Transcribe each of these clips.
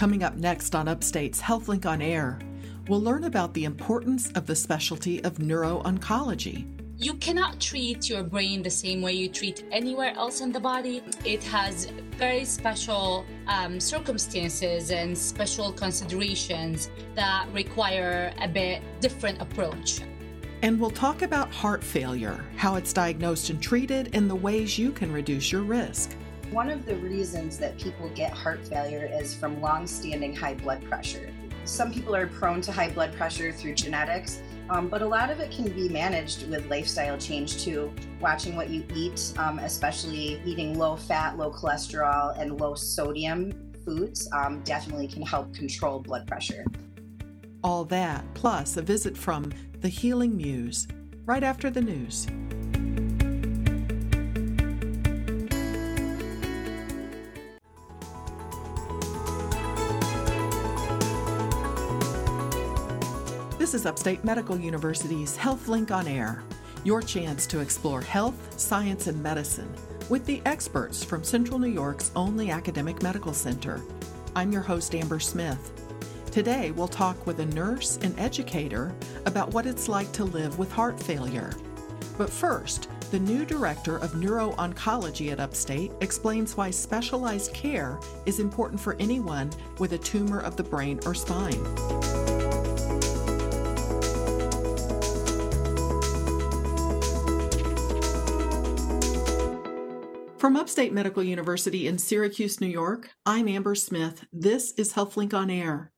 Coming up next on Upstate's HealthLink on Air, we'll learn about the importance of the specialty of neuro-oncology. You cannot treat your brain the same way you treat anywhere else in the body. It has very special um, circumstances and special considerations that require a bit different approach. And we'll talk about heart failure, how it's diagnosed and treated, and the ways you can reduce your risk. One of the reasons that people get heart failure is from long standing high blood pressure. Some people are prone to high blood pressure through genetics, um, but a lot of it can be managed with lifestyle change too. Watching what you eat, um, especially eating low fat, low cholesterol, and low sodium foods, um, definitely can help control blood pressure. All that, plus a visit from the Healing Muse, right after the news. This is Upstate Medical University's HealthLink on Air, your chance to explore health, science, and medicine with the experts from Central New York's only academic medical center. I'm your host, Amber Smith. Today, we'll talk with a nurse and educator about what it's like to live with heart failure. But first, the new director of neuro-oncology at Upstate explains why specialized care is important for anyone with a tumor of the brain or spine. From Upstate Medical University in Syracuse, New York, I'm Amber Smith. This is HealthLink on Air.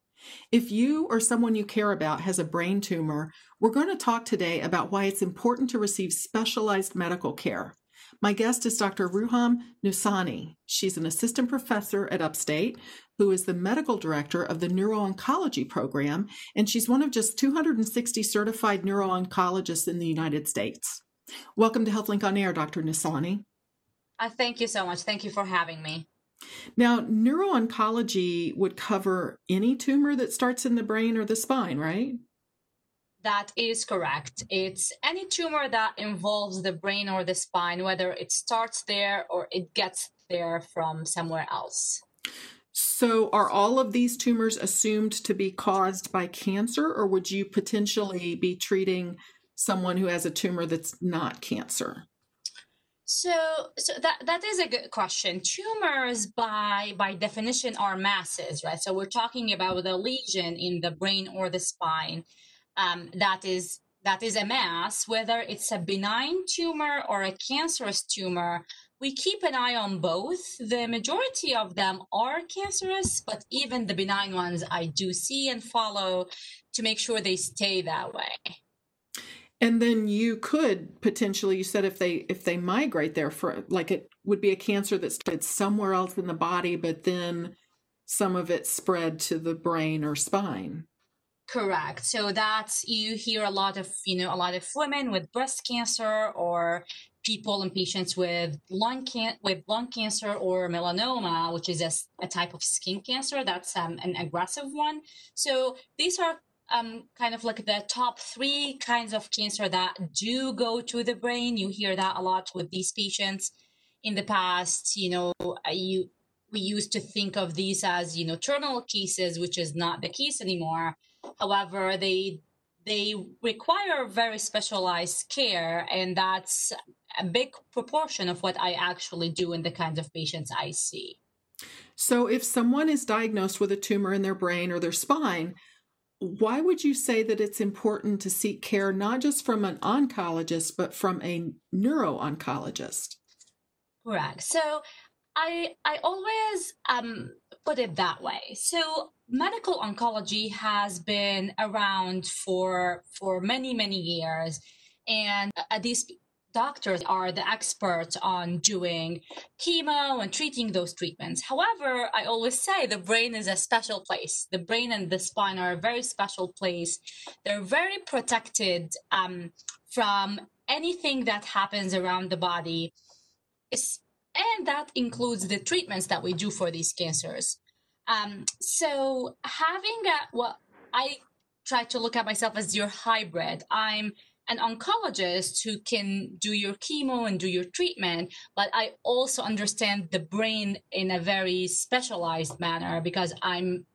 If you or someone you care about has a brain tumor, we're going to talk today about why it's important to receive specialized medical care. My guest is Dr. Ruham Nasany. She's an assistant professor at Upstate who is the medical director of the neuro-oncology program, and she's one of just 260 certified neuro-oncologists in the United States. Welcome to HealthLink on Air, Dr. Nasany. Uh, thank you so much. Thank you for having me. Now, neuro-oncology would cover any tumor that starts in the brain or the spine, right? That is correct. It's any tumor that involves the brain or the spine, whether it starts there or it gets there from somewhere else. So, are all of these tumors assumed to be caused by cancer, or would you potentially be treating someone who has a tumor that's not cancer? So, so that that is a good question. Tumors, by by definition, are masses, right? So we're talking about a lesion in the brain or the spine. Um, that is that is a mass, whether it's a benign tumor or a cancerous tumor. We keep an eye on both. The majority of them are cancerous, but even the benign ones, I do see and follow to make sure they stay that way. And then you could potentially, you said if they if they migrate there for like it would be a cancer that spread somewhere else in the body, but then some of it spread to the brain or spine. Correct. So that's you hear a lot of you know a lot of women with breast cancer or people and patients with lung can with lung cancer or melanoma, which is a, a type of skin cancer. That's um, an aggressive one. So these are um, kind of like the top three kinds of cancer that do go to the brain. You hear that a lot with these patients. In the past, you know, you we used to think of these as you know terminal cases, which is not the case anymore. However, they they require very specialized care, and that's a big proportion of what I actually do in the kinds of patients I see. So, if someone is diagnosed with a tumor in their brain or their spine, why would you say that it's important to seek care not just from an oncologist but from a neuro-oncologist? Correct. So i i always um put it that way. So medical oncology has been around for for many many years. And at these doctors are the experts on doing chemo and treating those treatments. However, I always say the brain is a special place. The brain and the spine are a very special place. They're very protected um, from anything that happens around the body. It's, and that includes the treatments that we do for these cancers. Um, so having a, what I try to look at myself as your hybrid, I'm an oncologist who can do your chemo and do your treatment, but I also understand the brain in a very specialized manner because I'm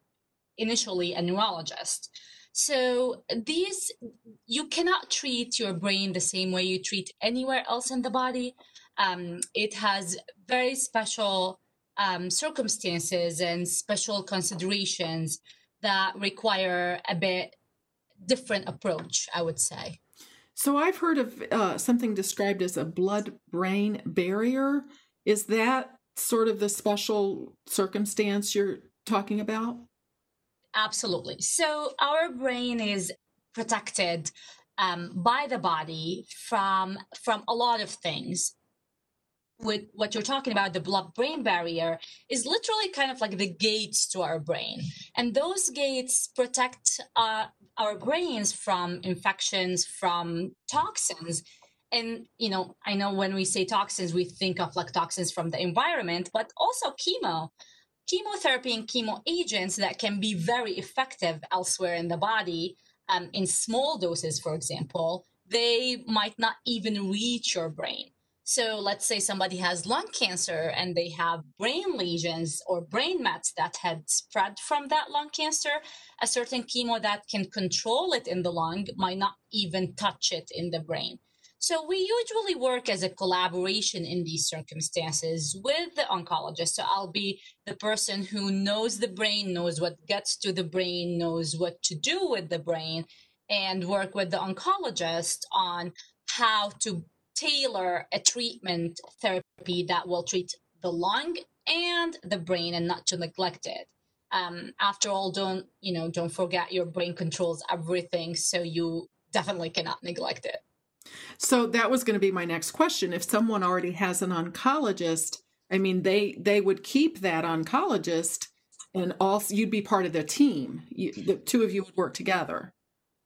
initially a neurologist. So these you cannot treat your brain the same way you treat anywhere else in the body. Um, it has very special um, circumstances and special considerations that require a bit different approach, I would say. So I've heard of uh, something described as a blood-brain barrier. Is that sort of the special circumstance you're talking about? Absolutely. So our brain is protected um, by the body from from a lot of things. With what you're talking about, the blood-brain barrier is literally kind of like the gates to our brain, and those gates protect uh, our brains from infections, from toxins. And you know, I know when we say toxins, we think of like toxins from the environment, but also chemo chemotherapy and chemo agents that can be very effective elsewhere in the body um, in small doses, for example, they might not even reach your brain. So let's say somebody has lung cancer and they have brain lesions or brain mets that had spread from that lung cancer. A certain chemo that can control it in the lung might not even touch it in the brain. So we usually work as a collaboration in these circumstances with the oncologist. So I'll be the person who knows the brain, knows what gets to the brain, knows what to do with the brain, and work with the oncologist on how to tailor a treatment therapy that will treat the lung and the brain and not to neglect it. Um, after all, don't you know? Don't forget your brain controls everything, so you definitely cannot neglect it. So that was going to be my next question. If someone already has an oncologist, I mean, they they would keep that oncologist, and also you'd be part of the team. You, the two of you would work together.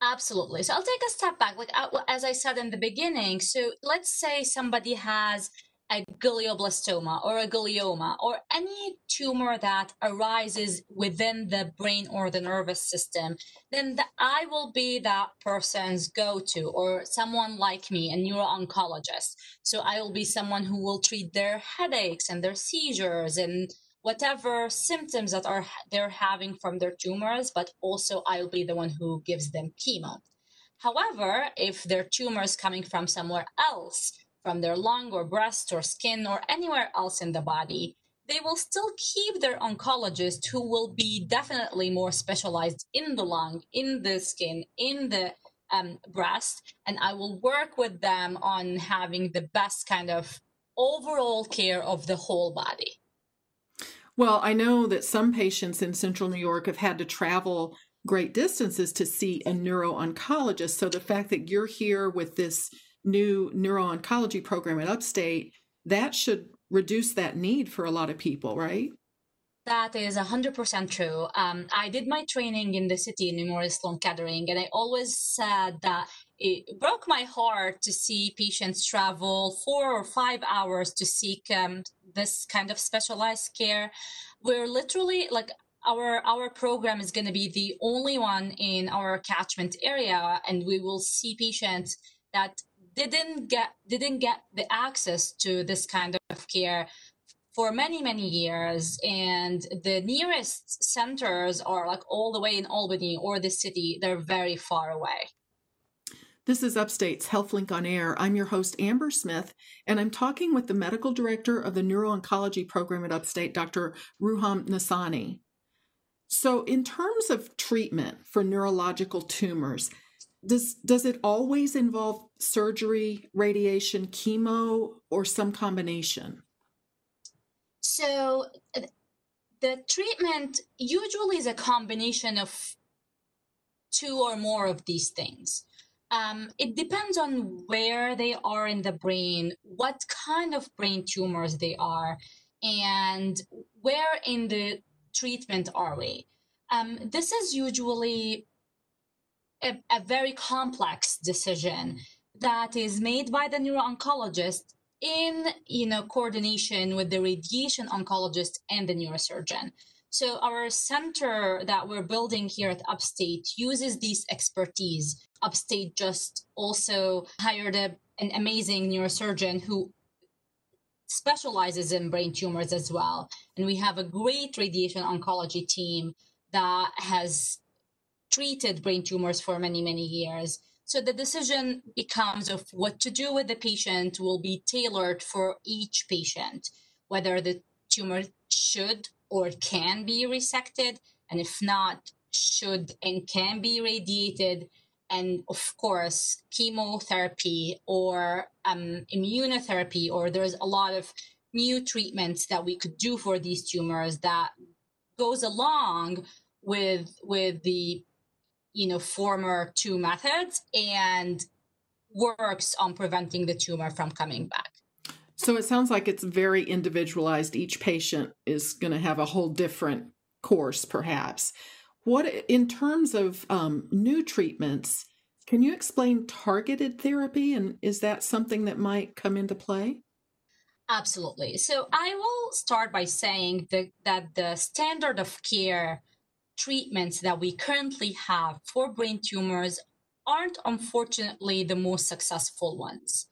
Absolutely. So I'll take a step back. Like as I said in the beginning. So let's say somebody has a glioblastoma or a glioma or any tumor that arises within the brain or the nervous system, then the, I will be that person's go to or someone like me, a neuro oncologist. So I will be someone who will treat their headaches and their seizures and whatever symptoms that are they're having from their tumors, but also I'll be the one who gives them chemo. However, if their tumor is coming from somewhere else, from their lung or breast or skin or anywhere else in the body, they will still keep their oncologist who will be definitely more specialized in the lung, in the skin, in the um, breast. And I will work with them on having the best kind of overall care of the whole body. Well, I know that some patients in central New York have had to travel great distances to see a neuro oncologist. So the fact that you're here with this new neuro-oncology program at Upstate, that should reduce that need for a lot of people, right? That is 100% true. Um, I did my training in the city in Memorial Sloan Kettering, and I always said that it broke my heart to see patients travel four or five hours to seek um, this kind of specialized care. We're literally like our our program is going to be the only one in our catchment area, and we will see patients that didn't get didn't get the access to this kind of care for many many years and the nearest centers are like all the way in albany or the city they're very far away this is Upstate's HealthLink on Air. I'm your host, Amber Smith, and I'm talking with the medical director of the neuro-oncology program at Upstate, Dr. Ruham Nasany. So, in terms of treatment for neurological tumors, does does it always involve surgery, radiation, chemo, or some combination? So the treatment usually is a combination of two or more of these things. Um, it depends on where they are in the brain, what kind of brain tumors they are, and where in the treatment are we. Um, this is usually a, a very complex decision that is made by the neuro-oncologist in you know coordination with the radiation oncologist and the neurosurgeon. So our center that we're building here at upstate uses these expertise. Upstate just also hired a, an amazing neurosurgeon who specializes in brain tumors as well. And we have a great radiation oncology team that has treated brain tumors for many, many years. So the decision becomes of what to do with the patient will be tailored for each patient, whether the tumor should or can be resected, and if not, should and can be radiated, and of course, chemotherapy or um, immunotherapy, or there's a lot of new treatments that we could do for these tumors that goes along with with the you know former two methods and works on preventing the tumor from coming back. So it sounds like it's very individualized. Each patient is going to have a whole different course perhaps. What in terms of um, new treatments can you explain targeted therapy and is that something that might come into play? Absolutely. So i will start by saying that, that the standard of care treatments that we currently have for brain tumors aren't unfortunately the most successful ones.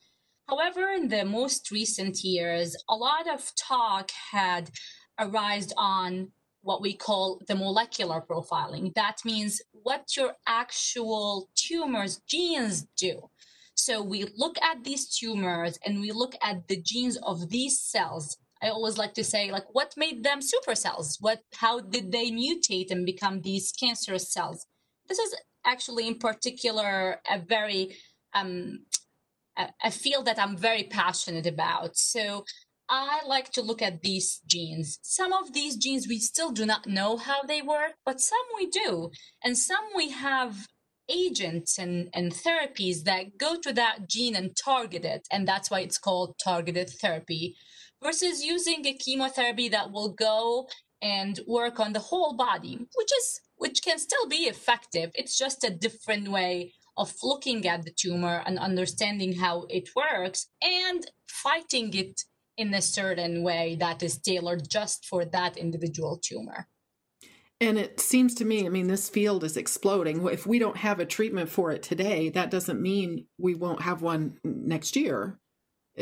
However, in the most recent years, a lot of talk had arisen on what we call the molecular profiling. That means what your actual tumor's genes do. So we look at these tumors and we look at the genes of these cells I always like to say, like, what made them supercells? What, how did they mutate and become these cancerous cells? This is actually, in particular, a very um, a, a field that I'm very passionate about. So I like to look at these genes. Some of these genes we still do not know how they work, but some we do, and some we have agents and, and therapies that go to that gene and target it, and that's why it's called targeted therapy versus using a chemotherapy that will go and work on the whole body, which is which can still be effective. It's just a different way of looking at the tumor and understanding how it works and fighting it in a certain way that is tailored just for that individual tumor. And it seems to me, I mean, this field is exploding. If we don't have a treatment for it today, that doesn't mean we won't have one next year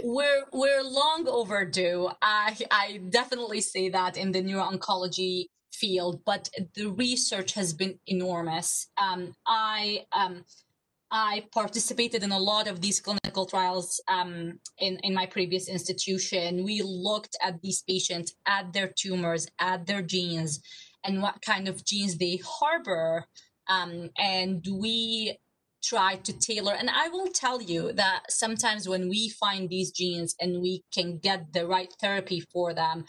we're we're long overdue. I I definitely say that in the neuro-oncology field, but the research has been enormous. Um, I um, I participated in a lot of these clinical trials um, in, in my previous institution. We looked at these patients, at their tumors, at their genes, and what kind of genes they harbor. Um, and we try to tailor. And I will tell you that sometimes when we find these genes and we can get the right therapy for them,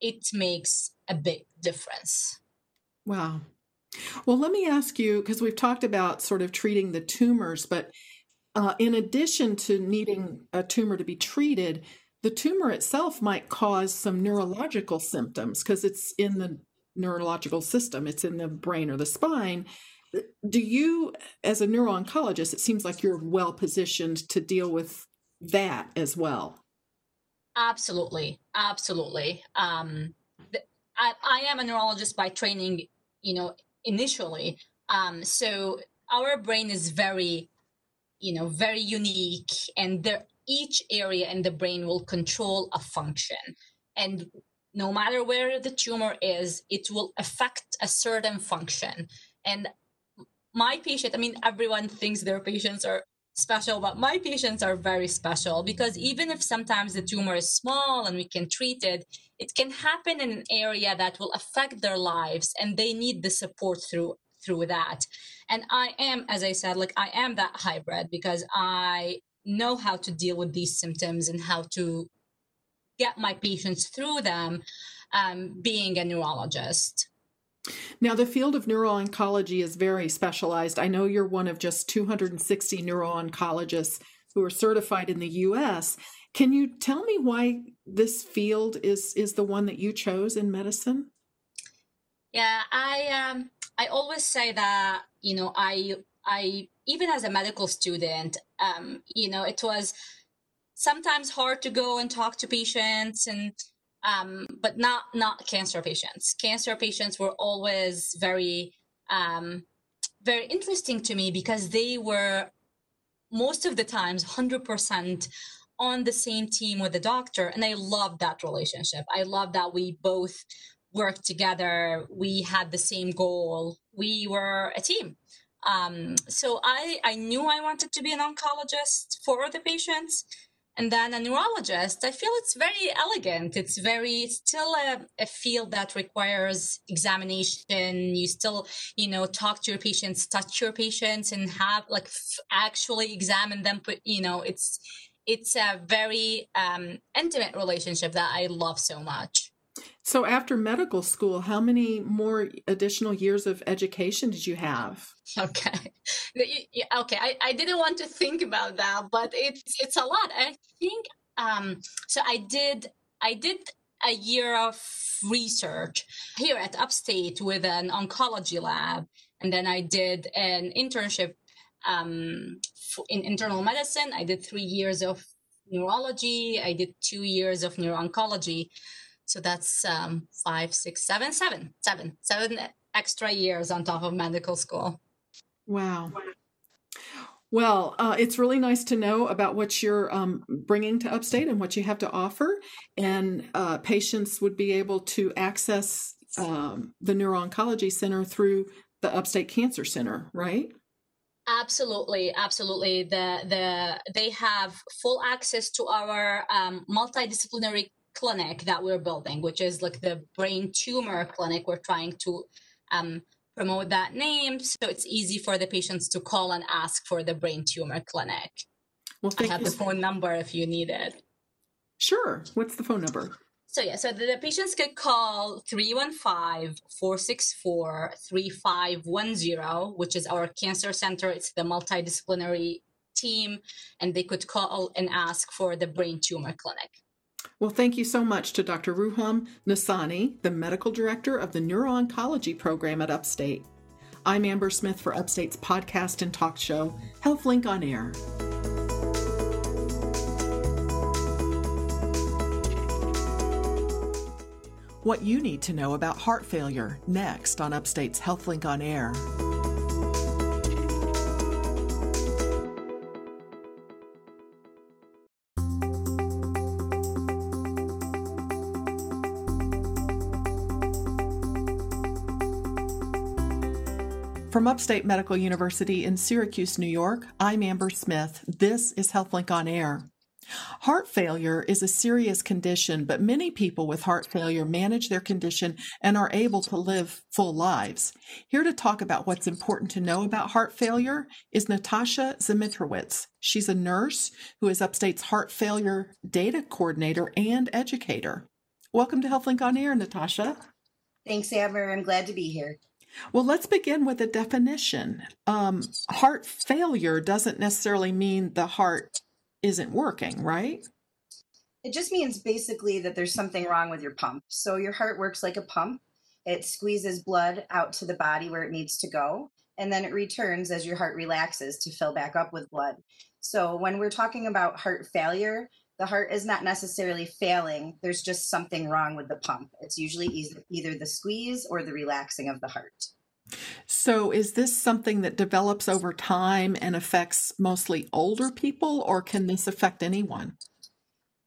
it makes a big difference. Wow. Well, let me ask you because we've talked about sort of treating the tumors, but uh, in addition to needing a tumor to be treated, the tumor itself might cause some neurological symptoms because it's in the neurological system, it's in the brain or the spine do you as a neuro-oncologist it seems like you're well positioned to deal with that as well. Absolutely. Absolutely. Um, I, I am a neurologist by training you know initially. Um, so our brain is very you know very unique and there each area in the brain will control a function. And no matter where the tumor is it will affect a certain function. And my patient, I mean, everyone thinks their patients are special, but my patients are very special because even if sometimes the tumor is small and we can treat it, it can happen in an area that will affect their lives and they need the support through through that. And I am, as I said, like I am that hybrid because I know how to deal with these symptoms and how to get my patients through them um, being a neurologist. Now, the field of neuro-oncology is very specialized. I know you're one of just 260 neuro-oncologists who are certified in the US. Can you tell me why this field is is the one that you chose in medicine? Yeah, I um I always say that, you know, I I even as a medical student, um, you know, it was sometimes hard to go and talk to patients and um, but not not cancer patients. Cancer patients were always very um, very interesting to me because they were most of the times 100% on the same team with the doctor and i loved that relationship i loved that we both worked together. We had the same goal. We were a team. Um, so I, I knew I wanted to be an oncologist for the patients. And then a neurologist, I feel it's very elegant. It's very still a, a field that requires examination. You still, you know, talk to your patients, touch your patients, and have like f- actually examine them. You know, it's it's a very um, intimate relationship that I love so much. So, after medical school, how many more additional years of education did you have? Okay, okay. I, I didn't want to think about that, but it's it's a lot. I think um, so. I did I did a year of research here at Upstate with an oncology lab, and then I did an internship um, in internal medicine. I did three years of neurology. I did two years of neuro-oncology. So that's um, five, six, seven, seven, seven, seven extra years on top of medical school. Wow. Well, uh, it's really nice to know about what you're um, bringing to Upstate and what you have to offer. And uh, patients would be able to access um, the Neuro-Oncology Center through the Upstate Cancer Center, right? Absolutely, absolutely. The the they have full access to our um, multidisciplinary clinic that we're building, which is like the brain tumor clinic. We're trying to um, promote that name so it's easy for the patients to call and ask for the brain tumor clinic. Well, I have the phone number if you need it. Sure. What's the phone number? So yeah, so the, the patients could call 315-464-3510, which is our cancer center. It's the multidisciplinary team, and they could call and ask for the brain tumor clinic. Well, thank you so much to Dr. Ruham Nasany, the medical director of the neuro-oncology program at Upstate. I'm Amber Smith for Upstate's podcast and talk show, HealthLink on Air. What you need to know about heart failure next on Upstate's HealthLink on Air. From Upstate Medical University in Syracuse, New York, I'm Amber Smith. This is HealthLink on Air. Heart failure is a serious condition, but many people with heart failure manage their condition and are able to live full lives. Here to talk about what's important to know about heart failure is Natasha Zmitrowitz. She's a nurse who is Upstate's heart failure data coordinator and educator. Welcome to HealthLink on Air, Natasha. Thanks, Amber. I'm glad to be here. Well, let's begin with a definition. Um, heart failure doesn't necessarily mean the heart isn't working, right? It just means basically that there's something wrong with your pump. So your heart works like a pump. It squeezes blood out to the body where it needs to go, and then it returns as your heart relaxes to fill back up with blood. So when we're talking about heart failure, the heart is not necessarily failing. There's just something wrong with the pump. It's usually either the squeeze or the relaxing of the heart. So, is this something that develops over time and affects mostly older people, or can this affect anyone?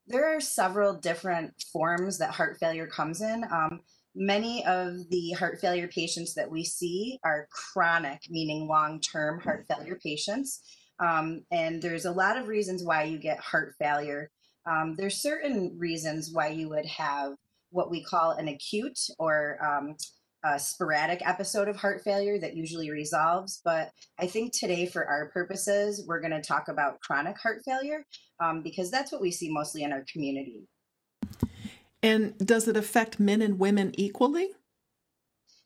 There are several different forms that heart failure comes in. Um, many of the heart failure patients that we see are chronic, meaning long term heart failure patients. Um, and there's a lot of reasons why you get heart failure. Um, there's certain reasons why you would have what we call an acute or um, a sporadic episode of heart failure that usually resolves. But I think today, for our purposes, we're going to talk about chronic heart failure um, because that's what we see mostly in our community. And does it affect men and women equally?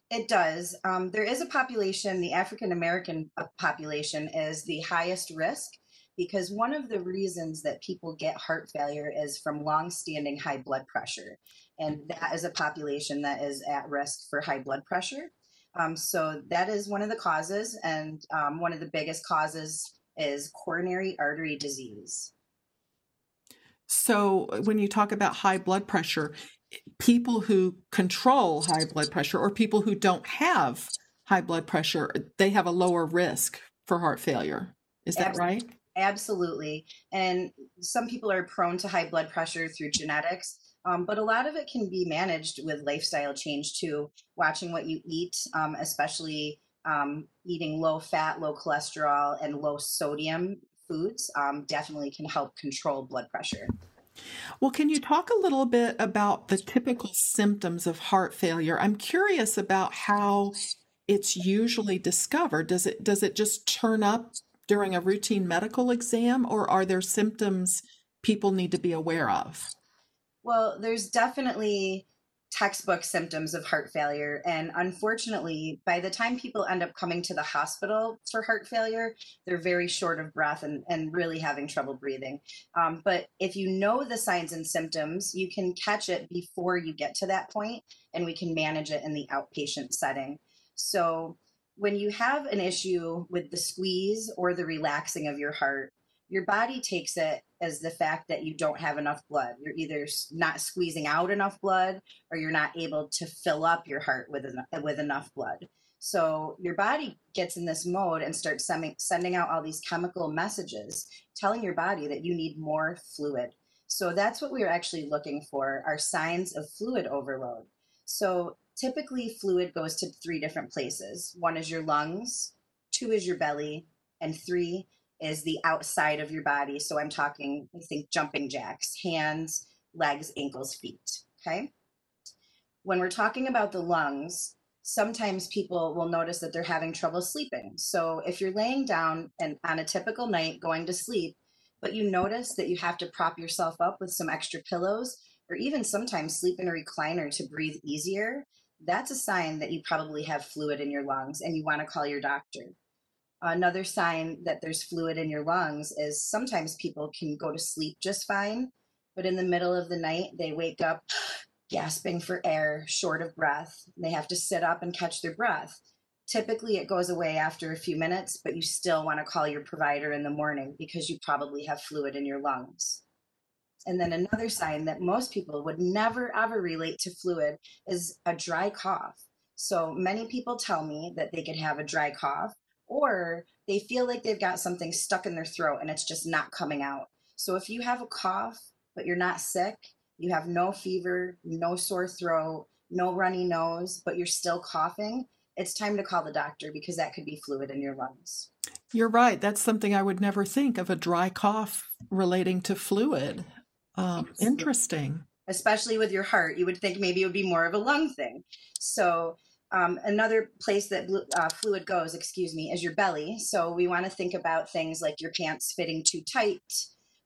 It does. Um, there is a population, the African American population is the highest risk because one of the reasons that people get heart failure is from long-standing high blood pressure. And that is a population that is at risk for high blood pressure. Um, so that is one of the causes. And um, one of the biggest causes is coronary artery disease. So when you talk about high blood pressure people who control high blood pressure or people who don't have high blood pressure they have a lower risk for heart failure. Is that Absolutely. right Absolutely. And some people are prone to high blood pressure through genetics, Um, but a lot of it can be managed with lifestyle change too, watching what you eat, um, especially um, eating low fat, low cholesterol, and low sodium foods um, definitely can help control blood pressure. Well, can you talk a little bit about the typical symptoms of heart failure? I'm curious about how it's usually discovered. Does it does it just turn up during a routine medical exam or are there symptoms people need to be aware of? Well, there's definitely textbook symptoms of heart failure. And unfortunately, by the time people end up coming to the hospital for heart failure, they're very short of breath and, and really having trouble breathing. Um, but if you know the signs and symptoms, you can catch it before you get to that point, and we can manage it in the outpatient setting. So, when you have an issue with the squeeze or the relaxing of your heart, your body takes it as the fact that you don't have enough blood. You're either not squeezing out enough blood or you're not able to fill up your heart with enough, with enough blood. So your body gets in this mode and starts sending, sending out all these chemical messages telling your body that you need more fluid. So that's what we're actually looking for are signs of fluid overload. So typically fluid goes to three different places. One is your lungs, two is your belly, and three is the outside of your body. So I'm talking, I think, jumping jacks, hands, legs, ankles, feet. Okay. When we're talking about the lungs, sometimes people will notice that they're having trouble sleeping. So if you're laying down and on a typical night going to sleep, but you notice that you have to prop yourself up with some extra pillows, or even sometimes sleep in a recliner to breathe easier, that's a sign that you probably have fluid in your lungs and you want to call your doctor. Another sign that there's fluid in your lungs is sometimes people can go to sleep just fine, but in the middle of the night, they wake up gasping for air, short of breath. They have to sit up and catch their breath. Typically, it goes away after a few minutes, but you still want to call your provider in the morning because you probably have fluid in your lungs. And then another sign that most people would never ever relate to fluid is a dry cough. So many people tell me that they could have a dry cough or they feel like they've got something stuck in their throat and it's just not coming out. So if you have a cough, but you're not sick, you have no fever, no sore throat, no runny nose, but you're still coughing, it's time to call the doctor because that could be fluid in your lungs. You're right. That's something I would never think of a dry cough relating to fluid. Um, interesting. Especially with your heart, you would think maybe it would be more of a lung thing. So um, another place that uh, fluid goes, excuse me, is your belly. So we want to think about things like your pants fitting too tight,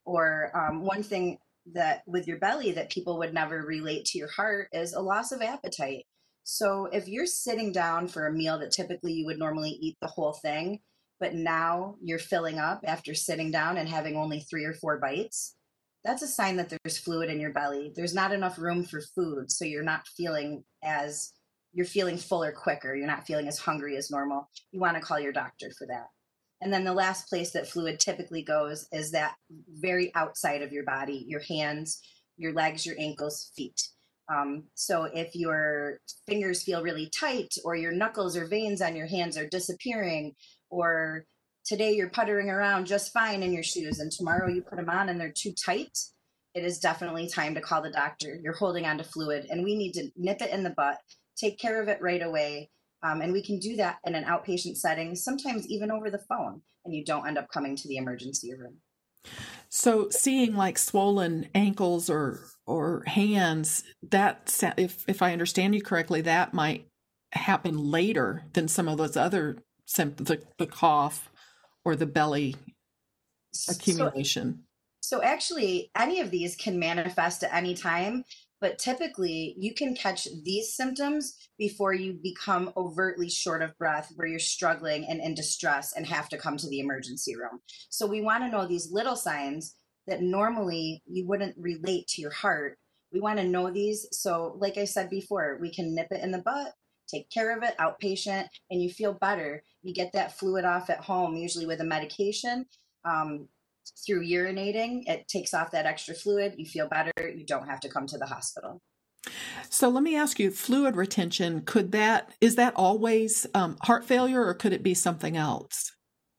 or um, one thing that with your belly that people would never relate to your heart is a loss of appetite. So if you're sitting down for a meal that typically you would normally eat the whole thing, but now you're filling up after sitting down and having only three or four bites, that's a sign that there's fluid in your belly. There's not enough room for food, so you're not feeling as you're feeling fuller quicker, you're not feeling as hungry as normal, you want to call your doctor for that. And then the last place that fluid typically goes is that very outside of your body, your hands, your legs, your ankles, feet. Um, so if your fingers feel really tight, or your knuckles or veins on your hands are disappearing, or today you're puttering around just fine in your shoes, and tomorrow you put them on and they're too tight, it is definitely time to call the doctor. You're holding on to fluid, and we need to nip it in the butt take care of it right away. Um, and we can do that in an outpatient setting, sometimes even over the phone, and you don't end up coming to the emergency room. So, seeing like swollen ankles or or hands, that if if I understand you correctly, that might happen later than some of those other symptoms, the, the cough or the belly accumulation. So, so actually, any of these can manifest at any time but typically you can catch these symptoms before you become overtly short of breath where you're struggling and in distress and have to come to the emergency room so we want to know these little signs that normally you wouldn't relate to your heart we want to know these so like i said before we can nip it in the butt take care of it outpatient and you feel better you get that fluid off at home usually with a medication um, through urinating, it takes off that extra fluid. You feel better. You don't have to come to the hospital. So let me ask you, fluid retention, could that, is that always um, heart failure or could it be something else?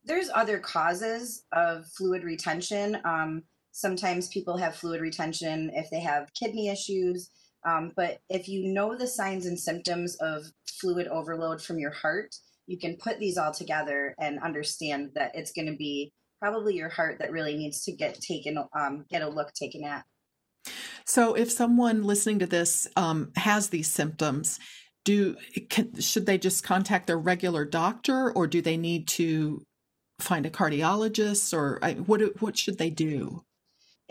There's other causes of fluid retention. Um, Sometimes people have fluid retention if they have kidney issues. Um, but if you know the signs and symptoms of fluid overload from your heart, you can put these all together and understand that it's going to be probably your heart that really needs to get taken, um, get a look taken at. So, if someone listening to this um, has these symptoms, do can, should they just contact their regular doctor, or do they need to find a cardiologist, or what what should they do?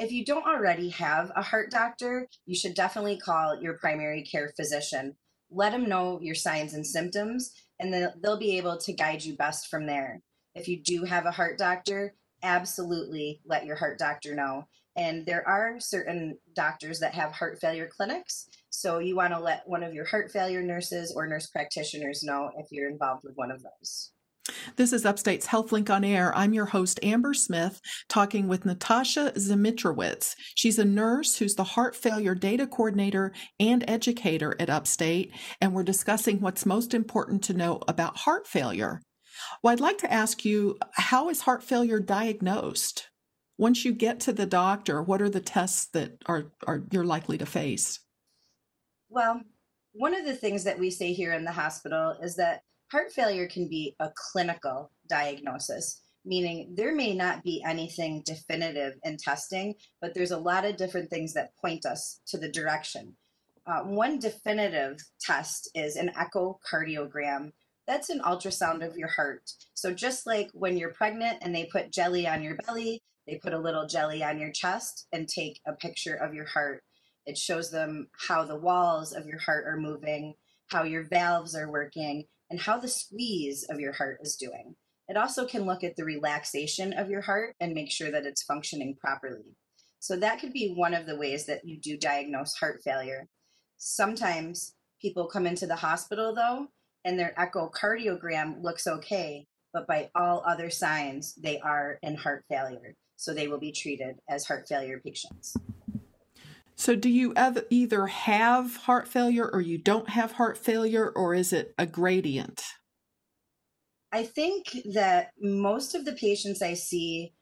If you don't already have a heart doctor, you should definitely call your primary care physician. Let them know your signs and symptoms, and they'll be able to guide you best from there. If you do have a heart doctor, absolutely let your heart doctor know. And there are certain doctors that have heart failure clinics. So you want to let one of your heart failure nurses or nurse practitioners know if you're involved with one of those. This is Upstate's HealthLink on Air. I'm your host, Amber Smith, talking with Natasha Zmitrowitz. She's a nurse who's the heart failure data coordinator and educator at Upstate, and we're discussing what's most important to know about heart failure. Well, I'd like to ask you how is heart failure diagnosed? once you get to the doctor, what are the tests that are, are you're likely to face? Well, one of the things that we say here in the hospital is that heart failure can be a clinical diagnosis, meaning there may not be anything definitive in testing, but there's a lot of different things that point us to the direction. Uh, one definitive test is an echocardiogram. That's an ultrasound of your heart. So, just like when you're pregnant and they put jelly on your belly, they put a little jelly on your chest and take a picture of your heart. It shows them how the walls of your heart are moving, how your valves are working, and how the squeeze of your heart is doing. It also can look at the relaxation of your heart and make sure that it's functioning properly. So, that could be one of the ways that you do diagnose heart failure. Sometimes people come into the hospital, though, and their echocardiogram looks okay, but by all other signs, they are in heart failure so they will be treated as heart failure patients. So, do you either have heart failure or you don't have heart failure, or is it a gradient? I think that most of the patients I see,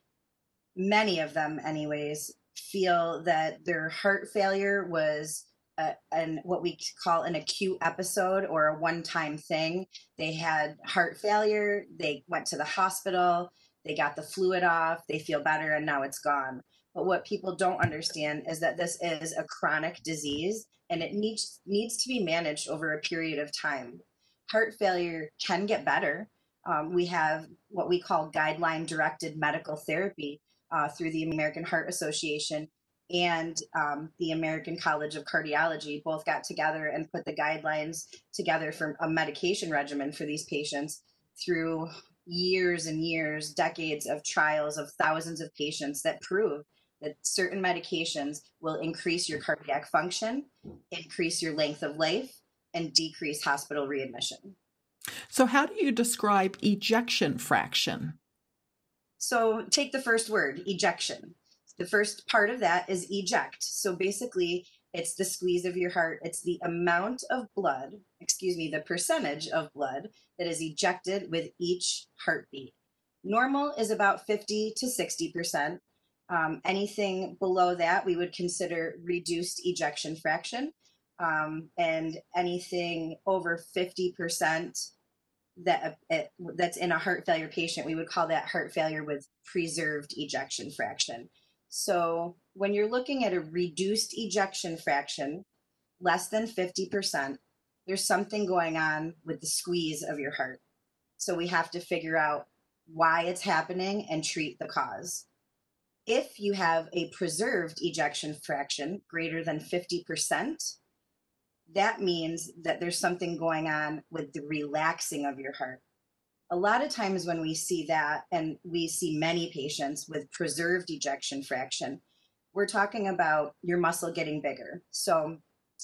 many of them anyways, feel that their heart failure was a, an what we call an acute episode or a one-time thing. They had heart failure, they went to the hospital, they got the fluid off, they feel better, and now it's gone. But what people don't understand is that this is a chronic disease and it needs needs to be managed over a period of time. Heart failure can get better. Um, we have what we call guideline directed medical therapy uh, through the American Heart Association and um, the American College of Cardiology both got together and put the guidelines together for a medication regimen for these patients through years and years, decades of trials of thousands of patients that prove that certain medications will increase your cardiac function, increase your length of life, and decrease hospital readmission. So, how do you describe ejection fraction? So, take the first word, ejection. The first part of that is eject. So, basically, it's the squeeze of your heart. It's the amount of blood, excuse me, the percentage of blood that is ejected with each heartbeat. Normal is about 50 to 60%. Um, anything below that, we would consider reduced ejection fraction. Um, and anything over 50% that uh, that's in a heart failure patient, we would call that heart failure with preserved ejection fraction. So when you're looking at a reduced ejection fraction, less than 50%, there's something going on with the squeeze of your heart. So we have to figure out why it's happening and treat the cause. If you have a preserved ejection fraction greater than 50%, that means that there's something going on with the relaxing of your heart a lot of times when we see that, and we see many patients with preserved ejection fraction, we're talking about your muscle getting bigger. So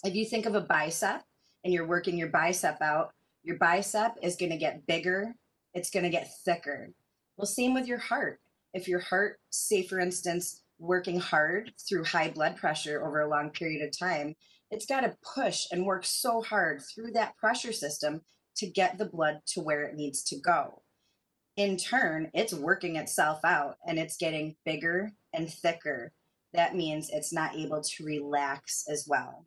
if you think of a bicep and you're working your bicep out, your bicep is going to get bigger, it's going to get thicker. Well, same with your heart. If your heart, say for instance, working hard through high blood pressure over a long period of time, it's got to push and work so hard through that pressure system to get the blood to where it needs to go. In turn, it's working itself out and it's getting bigger and thicker. that means it's not able to relax as well.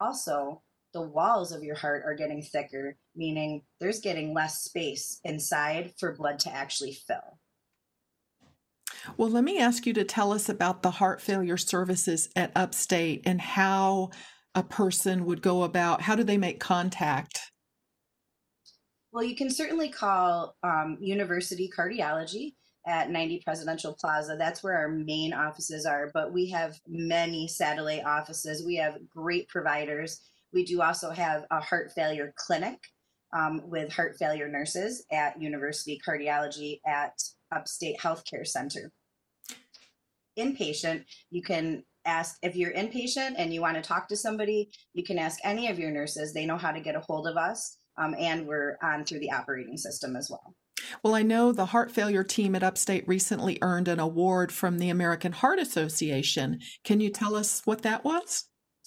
Also, the walls of your heart are getting thicker, meaning there's getting less space inside for blood to actually fill. Well, let me ask you to tell us about the heart failure services at Upstate and how a person would go about, how do they make contact? Well, you can certainly call um, University Cardiology at 90 Presidential Plaza. That's where our main offices are, but we have many satellite offices. We have great providers. We do also have a heart failure clinic um, with heart failure nurses at University Cardiology at Upstate Healthcare Center. Inpatient, you can ask if you're inpatient and you want to talk to somebody, you can ask any of your nurses. They know how to get a hold of us, um, and we're on through the operating system as well. Well, I know the heart failure team at Upstate recently earned an award from the American Heart Association. Can you tell us what that was?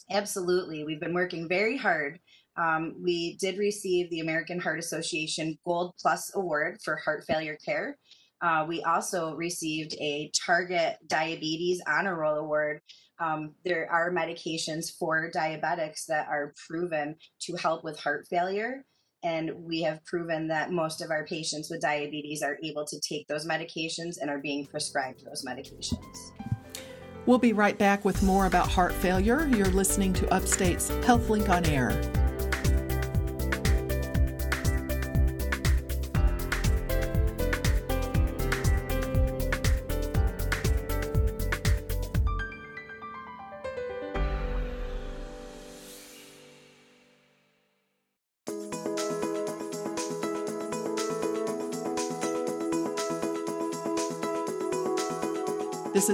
Absolutely. We've been working very hard. Um, we did receive the American Heart Association Gold Plus Award for heart failure care. Uh, we also received a Target Diabetes Honor Roll Award. Um, there are medications for diabetics that are proven to help with heart failure. And we have proven that most of our patients with diabetes are able to take those medications and are being prescribed those medications. We'll be right back with more about heart failure. You're listening to Upstate's HealthLink on Air.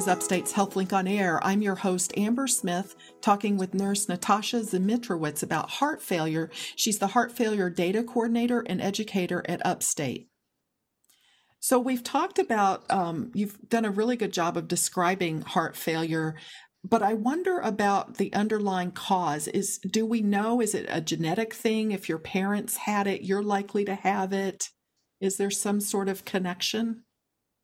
Upstate's HealthLink on Air. I'm your host, Amber Smith, talking with nurse Natasha Zmitrowitz about heart failure. She's the heart failure data coordinator and educator at Upstate. So, we've talked about, um, you've done a really good job of describing heart failure, but I wonder about the underlying cause. Is do we know is it a genetic thing? If your parents had it, you're likely to have it. Is there some sort of connection?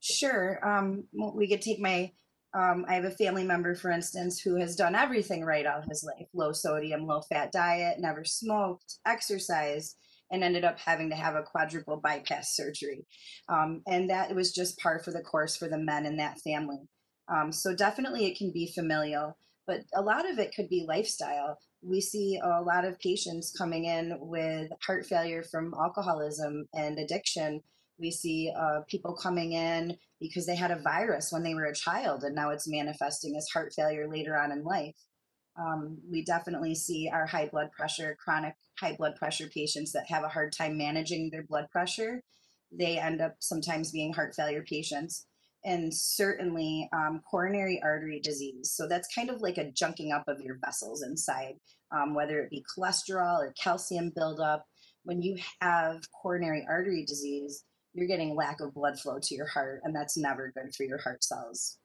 Sure. Um, we could take my, um, I have a family member, for instance, who has done everything right all his life low sodium, low fat diet, never smoked, exercised, and ended up having to have a quadruple bypass surgery. Um, and that was just par for the course for the men in that family. Um, so definitely it can be familial, but a lot of it could be lifestyle. We see a lot of patients coming in with heart failure from alcoholism and addiction we see uh, people coming in because they had a virus when they were a child and now it's manifesting as heart failure later on in life. Um, we definitely see our high blood pressure, chronic high blood pressure patients that have a hard time managing their blood pressure. They end up sometimes being heart failure patients. And certainly um, coronary artery disease. So that's kind of like a junking up of your vessels inside, um, whether it be cholesterol or calcium buildup. When you have coronary artery disease, you're getting lack of blood flow to your heart, and that's never good for your heart cells.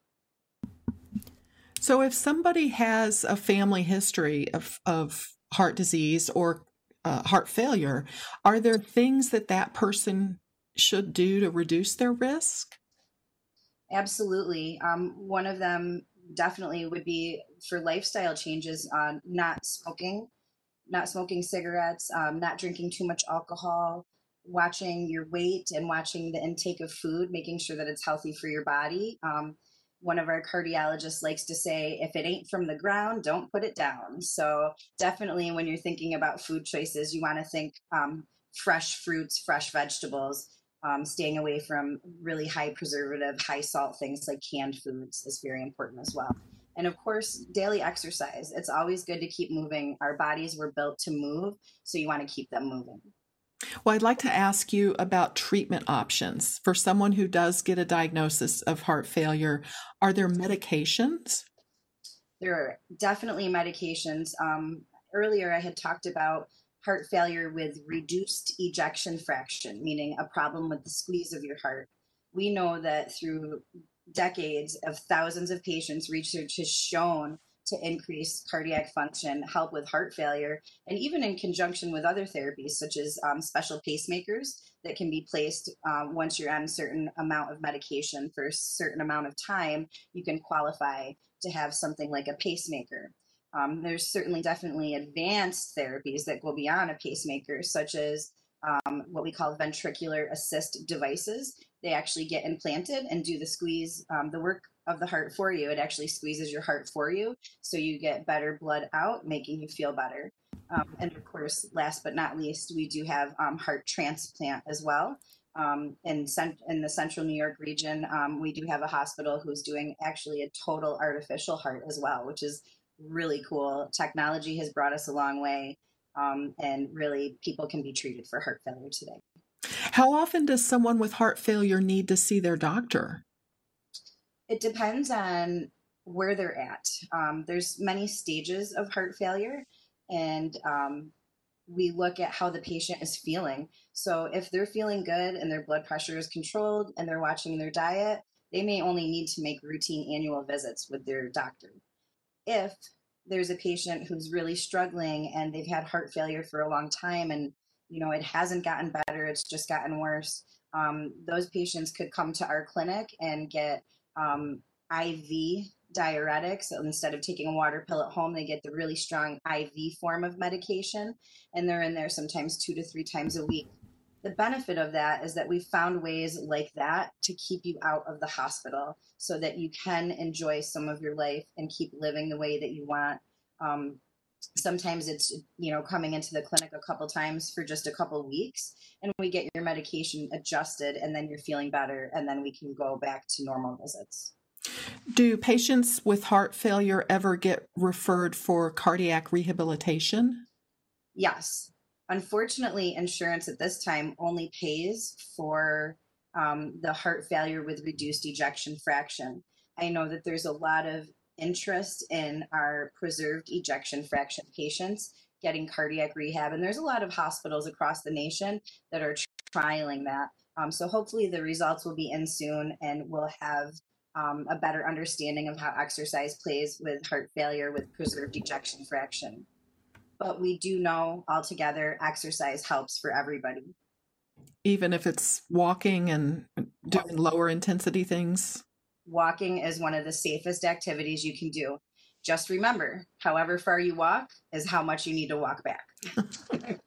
So, if somebody has a family history of, of heart disease or uh, heart failure, are there things that that person should do to reduce their risk? Absolutely. Um, one of them definitely would be for lifestyle changes on not smoking, not smoking cigarettes, um, not drinking too much alcohol, watching your weight and watching the intake of food, making sure that it's healthy for your body. Um, one of our cardiologists likes to say, if it ain't from the ground, don't put it down. So, definitely when you're thinking about food choices, you want to think um, fresh fruits, fresh vegetables, um, staying away from really high preservative, high salt things like canned foods is very important as well. And of course, daily exercise. It's always good to keep moving. Our bodies were built to move, so you want to keep them moving. Well, I'd like to ask you about treatment options for someone who does get a diagnosis of heart failure. Are there medications? There are definitely medications. Um, earlier, I had talked about heart failure with reduced ejection fraction, meaning a problem with the squeeze of your heart. We know that through decades of thousands of patients, research has shown to increase cardiac function, help with heart failure, and even in conjunction with other therapies such as um, special pacemakers that can be placed uh, once you're on a certain amount of medication for a certain amount of time, you can qualify to have something like a pacemaker. Um, there's certainly definitely advanced therapies that go beyond a pacemaker, such as um, what we call ventricular assist devices. They actually get implanted and do the squeeze, um, the work of the heart for you. It actually squeezes your heart for you, so you get better blood out, making you feel better. Um, and of course, last but not least, we do have um, heart transplant as well. Um, in, cent- in the central New York region, um, we do have a hospital who's doing actually a total artificial heart as well, which is really cool. Technology has brought us a long way, um, and really, people can be treated for heart failure today. How often does someone with heart failure need to see their doctor? It depends on where they're at. Um, there's many stages of heart failure, and um, we look at how the patient is feeling. So if they're feeling good and their blood pressure is controlled and they're watching their diet, they may only need to make routine annual visits with their doctor. If there's a patient who's really struggling and they've had heart failure for a long time and you know it hasn't gotten better it's just gotten worse um, those patients could come to our clinic and get um, iv diuretics. So instead of taking a water pill at home they get the really strong iv form of medication and they're in there sometimes two to three times a week. The benefit of that is that we've found ways like that to keep you out of the hospital so that you can enjoy some of your life and keep living the way that you want. Um, sometimes it's you know coming into the clinic a couple times for just a couple weeks and we get your medication adjusted and then you're feeling better and then we can go back to normal visits. Do patients with heart failure ever get referred for cardiac rehabilitation? Yes. Unfortunately insurance at this time only pays for um, the heart failure with reduced ejection fraction. I know that there's a lot of interest in our preserved ejection fraction patients getting cardiac rehab. And there's a lot of hospitals across the nation that are trialing that. Um, so hopefully the results will be in soon and we'll have um, a better understanding of how exercise plays with heart failure with preserved ejection fraction. But we do know altogether exercise helps for everybody. Even if it's walking and doing lower intensity things? Walking is one of the safest activities you can do. Just remember, however far you walk is how much you need to walk back.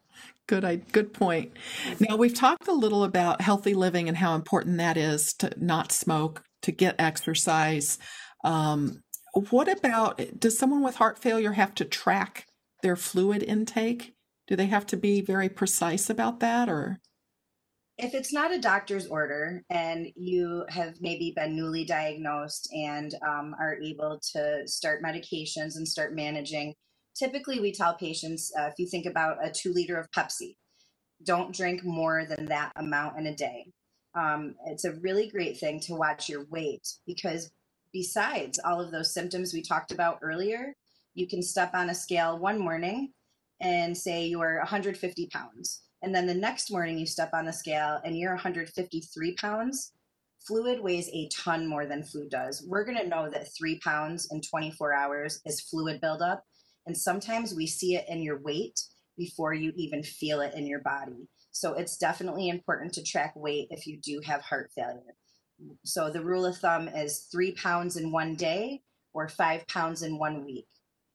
good good point. Now we've talked a little about healthy living and how important that is to not smoke, to get exercise. Um, what about does someone with heart failure have to track their fluid intake? Do they have to be very precise about that or if it's not a doctor's order and you have maybe been newly diagnosed and um, are able to start medications and start managing, typically we tell patients uh, if you think about a two liter of Pepsi, don't drink more than that amount in a day. Um, it's a really great thing to watch your weight because besides all of those symptoms we talked about earlier, you can step on a scale one morning and say you're 150 pounds and then the next morning you step on the scale and you're 153 pounds, fluid weighs a ton more than food does. We're going to know that three pounds in 24 hours is fluid buildup. And sometimes we see it in your weight before you even feel it in your body. So it's definitely important to track weight if you do have heart failure. So the rule of thumb is three pounds in one day or five pounds in one week.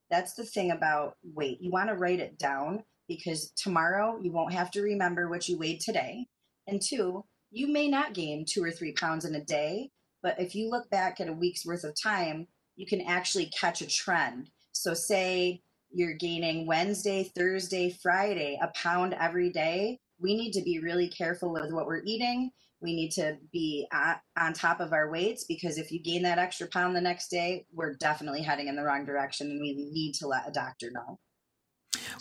That's the thing about weight. You want to write it down because tomorrow you won't have to remember what you weighed today. And two, you may not gain two or three pounds in a day, but if you look back at a week's worth of time, you can actually catch a trend. So, say you're gaining Wednesday, Thursday, Friday, a pound every day. We need to be really careful with what we're eating. We need to be on top of our weights because if you gain that extra pound the next day, we're definitely heading in the wrong direction and we need to let a doctor know.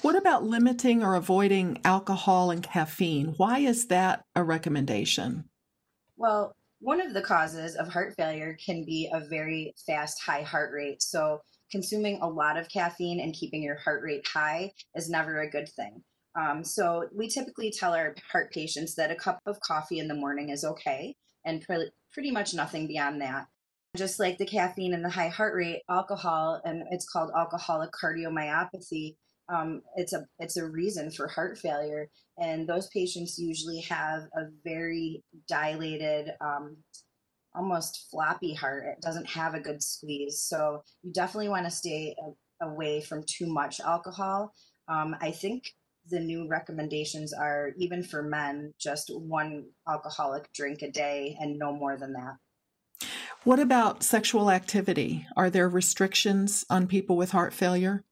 What about limiting or avoiding alcohol and caffeine? Why is that a recommendation? Well, one of the causes of heart failure can be a very fast, high heart rate. So, consuming a lot of caffeine and keeping your heart rate high is never a good thing. Um, so, we typically tell our heart patients that a cup of coffee in the morning is okay, and pre- pretty much nothing beyond that. just like the caffeine and the high heart rate, alcohol, and it's called alcoholic cardiomyopathy. Um, it's a it's a reason for heart failure, and those patients usually have a very dilated, um, almost floppy heart. It doesn't have a good squeeze, so you definitely want to stay a, away from too much alcohol. Um, I think the new recommendations are even for men, just one alcoholic drink a day and no more than that. What about sexual activity? Are there restrictions on people with heart failure?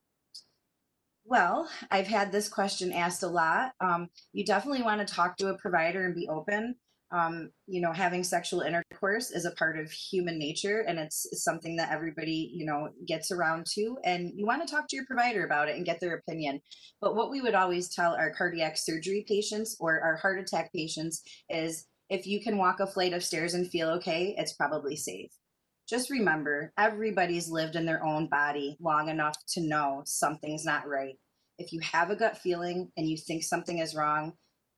Well, I've had this question asked a lot. Um, you definitely want to talk to a provider and be open. Um, you know, having sexual intercourse is a part of human nature and it's, it's something that everybody, you know, gets around to. And you want to talk to your provider about it and get their opinion. But what we would always tell our cardiac surgery patients or our heart attack patients is if you can walk a flight of stairs and feel okay, it's probably safe. Just remember, everybody's lived in their own body long enough to know something's not right. If you have a gut feeling and you think something is wrong,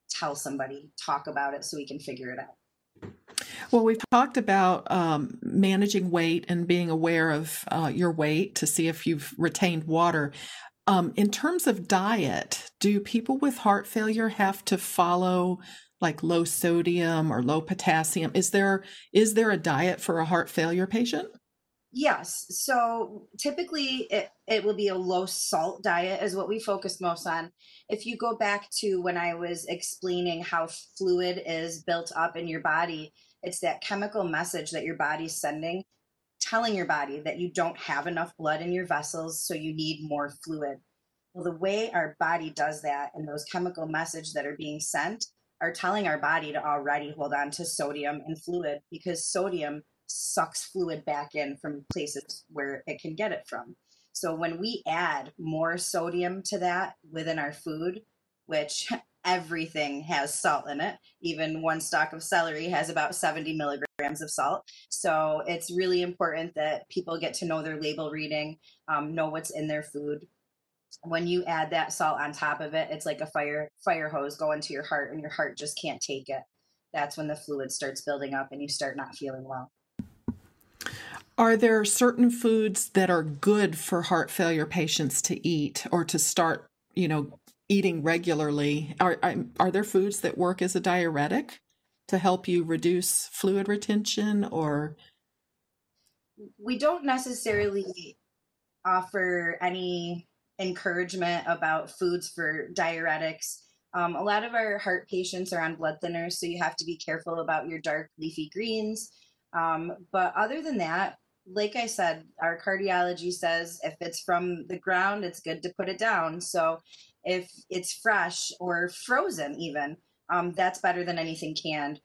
tell somebody, talk about it so we can figure it out. Well, we've talked about um, managing weight and being aware of uh, your weight to see if you've retained water. Um, in terms of diet, do people with heart failure have to follow like low sodium or low potassium? Is there is there a diet for a heart failure patient? Yes. So typically it, it will be a low salt diet is what we focus most on. If you go back to when I was explaining how fluid is built up in your body, it's that chemical message that your body's sending, telling your body that you don't have enough blood in your vessels, so you need more fluid. Well, the way our body does that and those chemical messages that are being sent are telling our body to already hold on to sodium and fluid because sodium sucks fluid back in from places where it can get it from. So when we add more sodium to that within our food, which everything has salt in it, even one stalk of celery has about 70 milligrams of salt. So it's really important that people get to know their label reading, um, know what's in their food. When you add that salt on top of it, it's like a fire fire hose going to your heart, and your heart just can't take it. That's when the fluid starts building up, and you start not feeling well. Are there certain foods that are good for heart failure patients to eat or to start, you know, eating regularly? Are are there foods that work as a diuretic to help you reduce fluid retention or we don't necessarily offer any encouragement about foods for diuretics. Um, a lot of our heart patients are on blood thinners, so you have to be careful about your dark leafy greens. Um, but other than that, like I said, our cardiology says if it's from the ground, it's good to put it down. So if it's fresh or frozen, even, um, that's better than anything canned.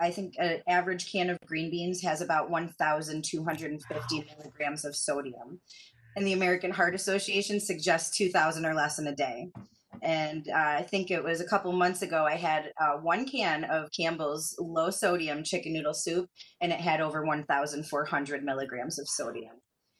I think an average can of green beans has about 1,250 milligrams of sodium. And the American Heart Association suggests 2,000 or less in a day. And uh, I think it was a couple months ago, I had uh, one can of Campbell's low sodium chicken noodle soup, and it had over 1,400 milligrams of sodium.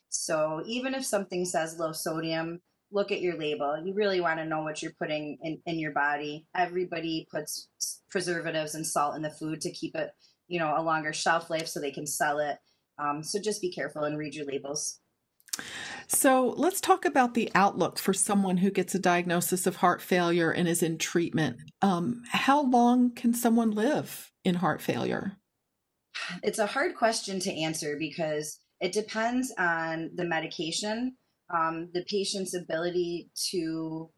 So even if something says low sodium, look at your label. You really want to know what you're putting in, in your body. Everybody puts preservatives and salt in the food to keep it, you know, a longer shelf life so they can sell it. Um, so just be careful and read your labels. So let's talk about the outlook for someone who gets a diagnosis of heart failure and is in treatment. Um, how long can someone live in heart failure? It's a hard question to answer because it depends on the medication, um, the patient's ability to,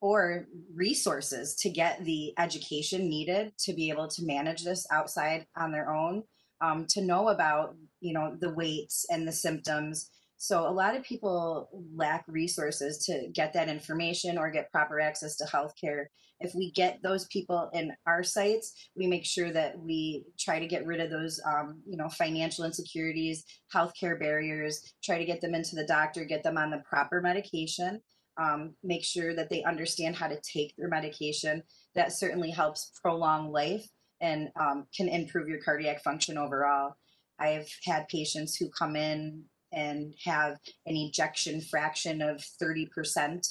or resources to get the education needed to be able to manage this outside on their own, um, to know about, you know, the weights and the symptoms so a lot of people lack resources to get that information or get proper access to healthcare. If we get those people in our sites, we make sure that we try to get rid of those, um, you know, financial insecurities, healthcare barriers. Try to get them into the doctor, get them on the proper medication. Um, make sure that they understand how to take their medication. That certainly helps prolong life and um, can improve your cardiac function overall. I've had patients who come in and have an ejection fraction of 30%,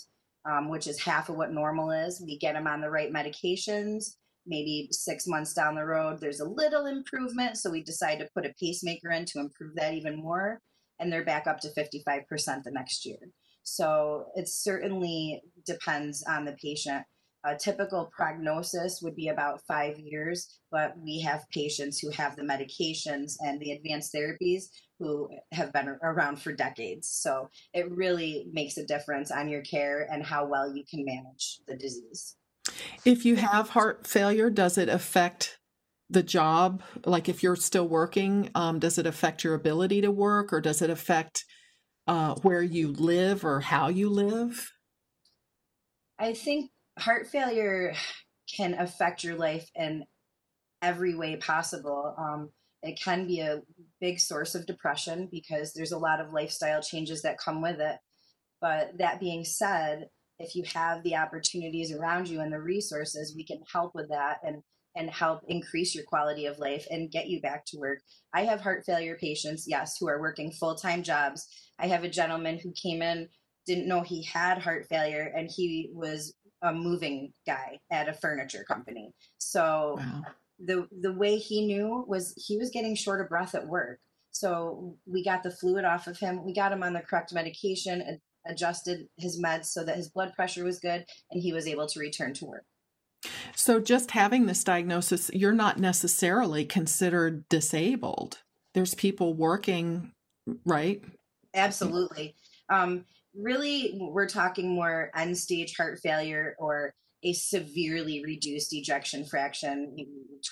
um, which is half of what normal is. We get them on the right medications, maybe six months down the road, there's a little improvement. So we decide to put a pacemaker in to improve that even more. And they're back up to 55% the next year. So it certainly depends on the patient. A typical prognosis would be about five years, but we have patients who have the medications and the advanced therapies who have been around for decades. So it really makes a difference on your care and how well you can manage the disease. If you have heart failure, does it affect the job? Like if you're still working, um, does it affect your ability to work or does it affect uh, where you live or how you live? I think heart failure can affect your life in every way possible. Um, it can be a big source of depression because there's a lot of lifestyle changes that come with it. But that being said, if you have the opportunities around you and the resources, we can help with that and and help increase your quality of life and get you back to work. I have heart failure patients, yes, who are working full-time jobs. I have a gentleman who came in didn't know he had heart failure and he was a moving guy at a furniture company. So wow. the the way he knew was he was getting short of breath at work. So we got the fluid off of him. We got him on the correct medication, and adjusted his meds so that his blood pressure was good and he was able to return to work. So, just having this diagnosis, you're not necessarily considered disabled. There's people working, right? Absolutely. Um, really, we're talking more end stage heart failure or a severely reduced ejection fraction,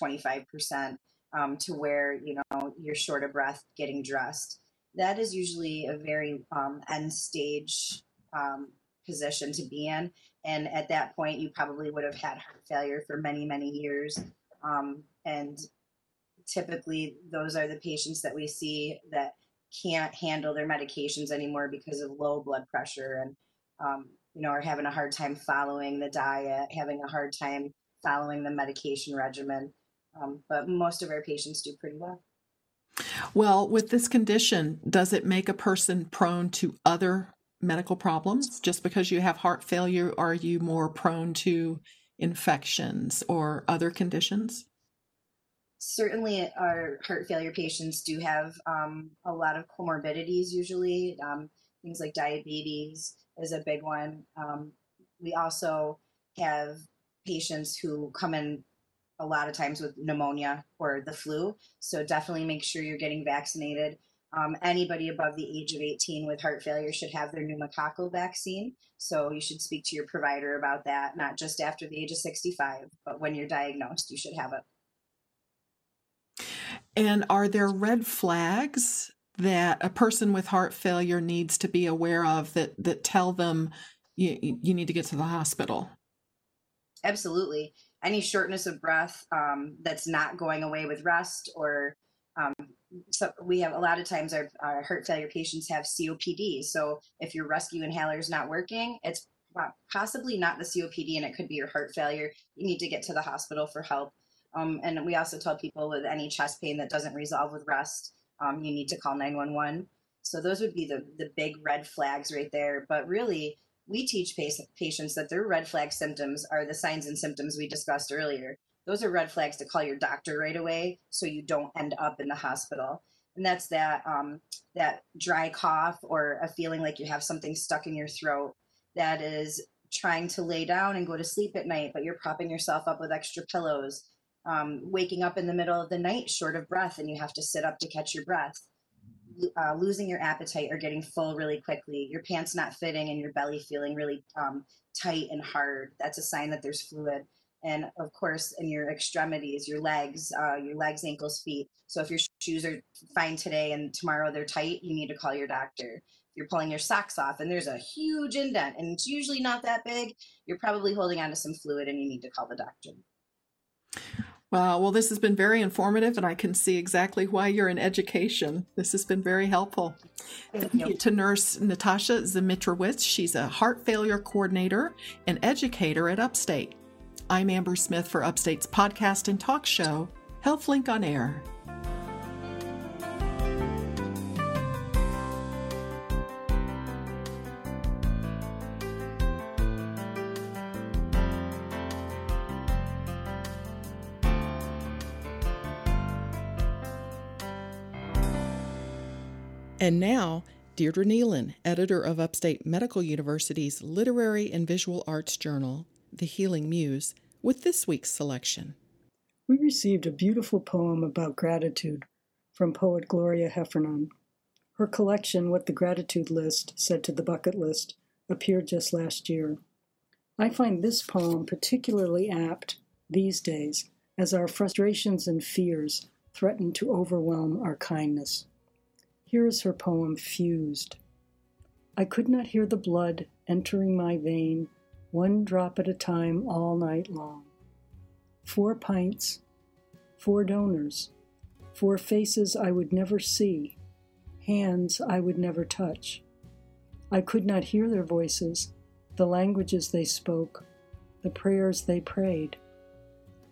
25%, um, to where you know you're short of breath getting dressed that is usually a very um, end stage um, position to be in. And at that point, you probably would have had heart failure for many, many years. Um, and typically, those are the patients that we see that can't handle their medications anymore because of low blood pressure and, um, you know, are having a hard time following the diet, having a hard time following the medication regimen. Um, but most of our patients do pretty well. Well, with this condition, does it make a person prone to other medical problems? Just because you have heart failure, are you more prone to infections or other conditions? Certainly, our heart failure patients do have um, a lot of comorbidities, usually. Um, things like diabetes is a big one. Um, we also have patients who come in a lot of times with pneumonia or the flu. So definitely make sure you're getting vaccinated. Um, anybody above the age of 18 with heart failure should have their pneumococcal vaccine. So you should speak to your provider about that, not just after the age of 65, but when you're diagnosed, you should have it. And are there red flags that a person with heart failure needs to be aware of that, that tell them you, you need to get to the hospital? Absolutely any shortness of breath um, that's not going away with rest or um, so we have a lot of times our, our, heart failure patients have COPD. So if your rescue inhaler is not working, it's possibly not the COPD and it could be your heart failure. You need to get to the hospital for help. Um, and we also tell people with any chest pain that doesn't resolve with rest, um, you need to call 911. So those would be the, the big red flags right there. But really, we teach patients that their red flag symptoms are the signs and symptoms we discussed earlier. Those are red flags to call your doctor right away so you don't end up in the hospital. And that's that um, that dry cough or a feeling like you have something stuck in your throat. That is trying to lay down and go to sleep at night, but you're propping yourself up with extra pillows. Um, waking up in the middle of the night short of breath and you have to sit up to catch your breath uh, losing your appetite or getting full really quickly, your pants not fitting and your belly feeling really um, tight and hard, that's a sign that there's fluid. And of course, in your extremities, your legs, uh, your legs, ankles, feet. So if your shoes are fine today and tomorrow they're tight, you need to call your doctor. If you're pulling your socks off and there's a huge indent and it's usually not that big, you're probably holding on to some fluid and you need to call the doctor. Wow. Well, this has been very informative, and I can see exactly why you're in education. This has been very helpful. Thank, Thank you. to Nurse Natasha Zmitrowitz. She's a heart failure coordinator and educator at Upstate. I'm Amber Smith for Upstate's podcast and talk show, HealthLink on Air. And now, Deirdre Neilan, editor of Upstate Medical University's Literary and Visual Arts Journal, The Healing Muse, with this week's selection. We received a beautiful poem about gratitude from poet Gloria Heffernan. Her collection, What the Gratitude List Said to the Bucket List, appeared just last year. I find this poem particularly apt these days as our frustrations and fears threaten to overwhelm our kindness. Here is her poem, Fused. I could not hear the blood entering my vein, one drop at a time all night long. Four pints, four donors, four faces I would never see, hands I would never touch. I could not hear their voices, the languages they spoke, the prayers they prayed.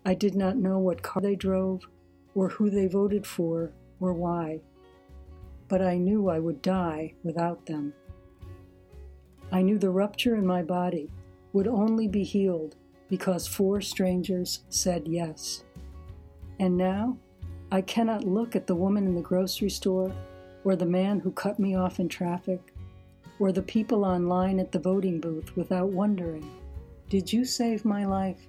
I did not know what car they drove, or who they voted for, or why. But I knew I would die without them. I knew the rupture in my body would only be healed because four strangers said yes. And now I cannot look at the woman in the grocery store, or the man who cut me off in traffic, or the people online at the voting booth without wondering, Did you save my life?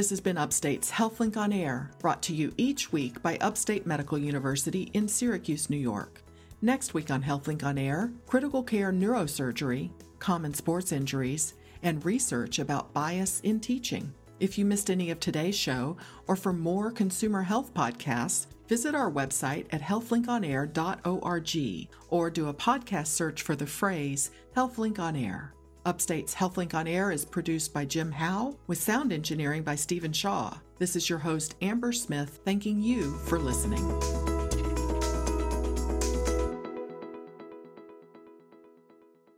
This has been Upstate's HealthLink on Air, brought to you each week by Upstate Medical University in Syracuse, New York. Next week on HealthLink on Air, critical care neurosurgery, common sports injuries, and research about bias in teaching. If you missed any of today's show, or for more consumer health podcasts, visit our website at healthlinkonair.org or do a podcast search for the phrase HealthLink on Air. Upstate's HealthLink on Air is produced by Jim Howe with sound engineering by Stephen Shaw. This is your host, Amber Smith, thanking you for listening.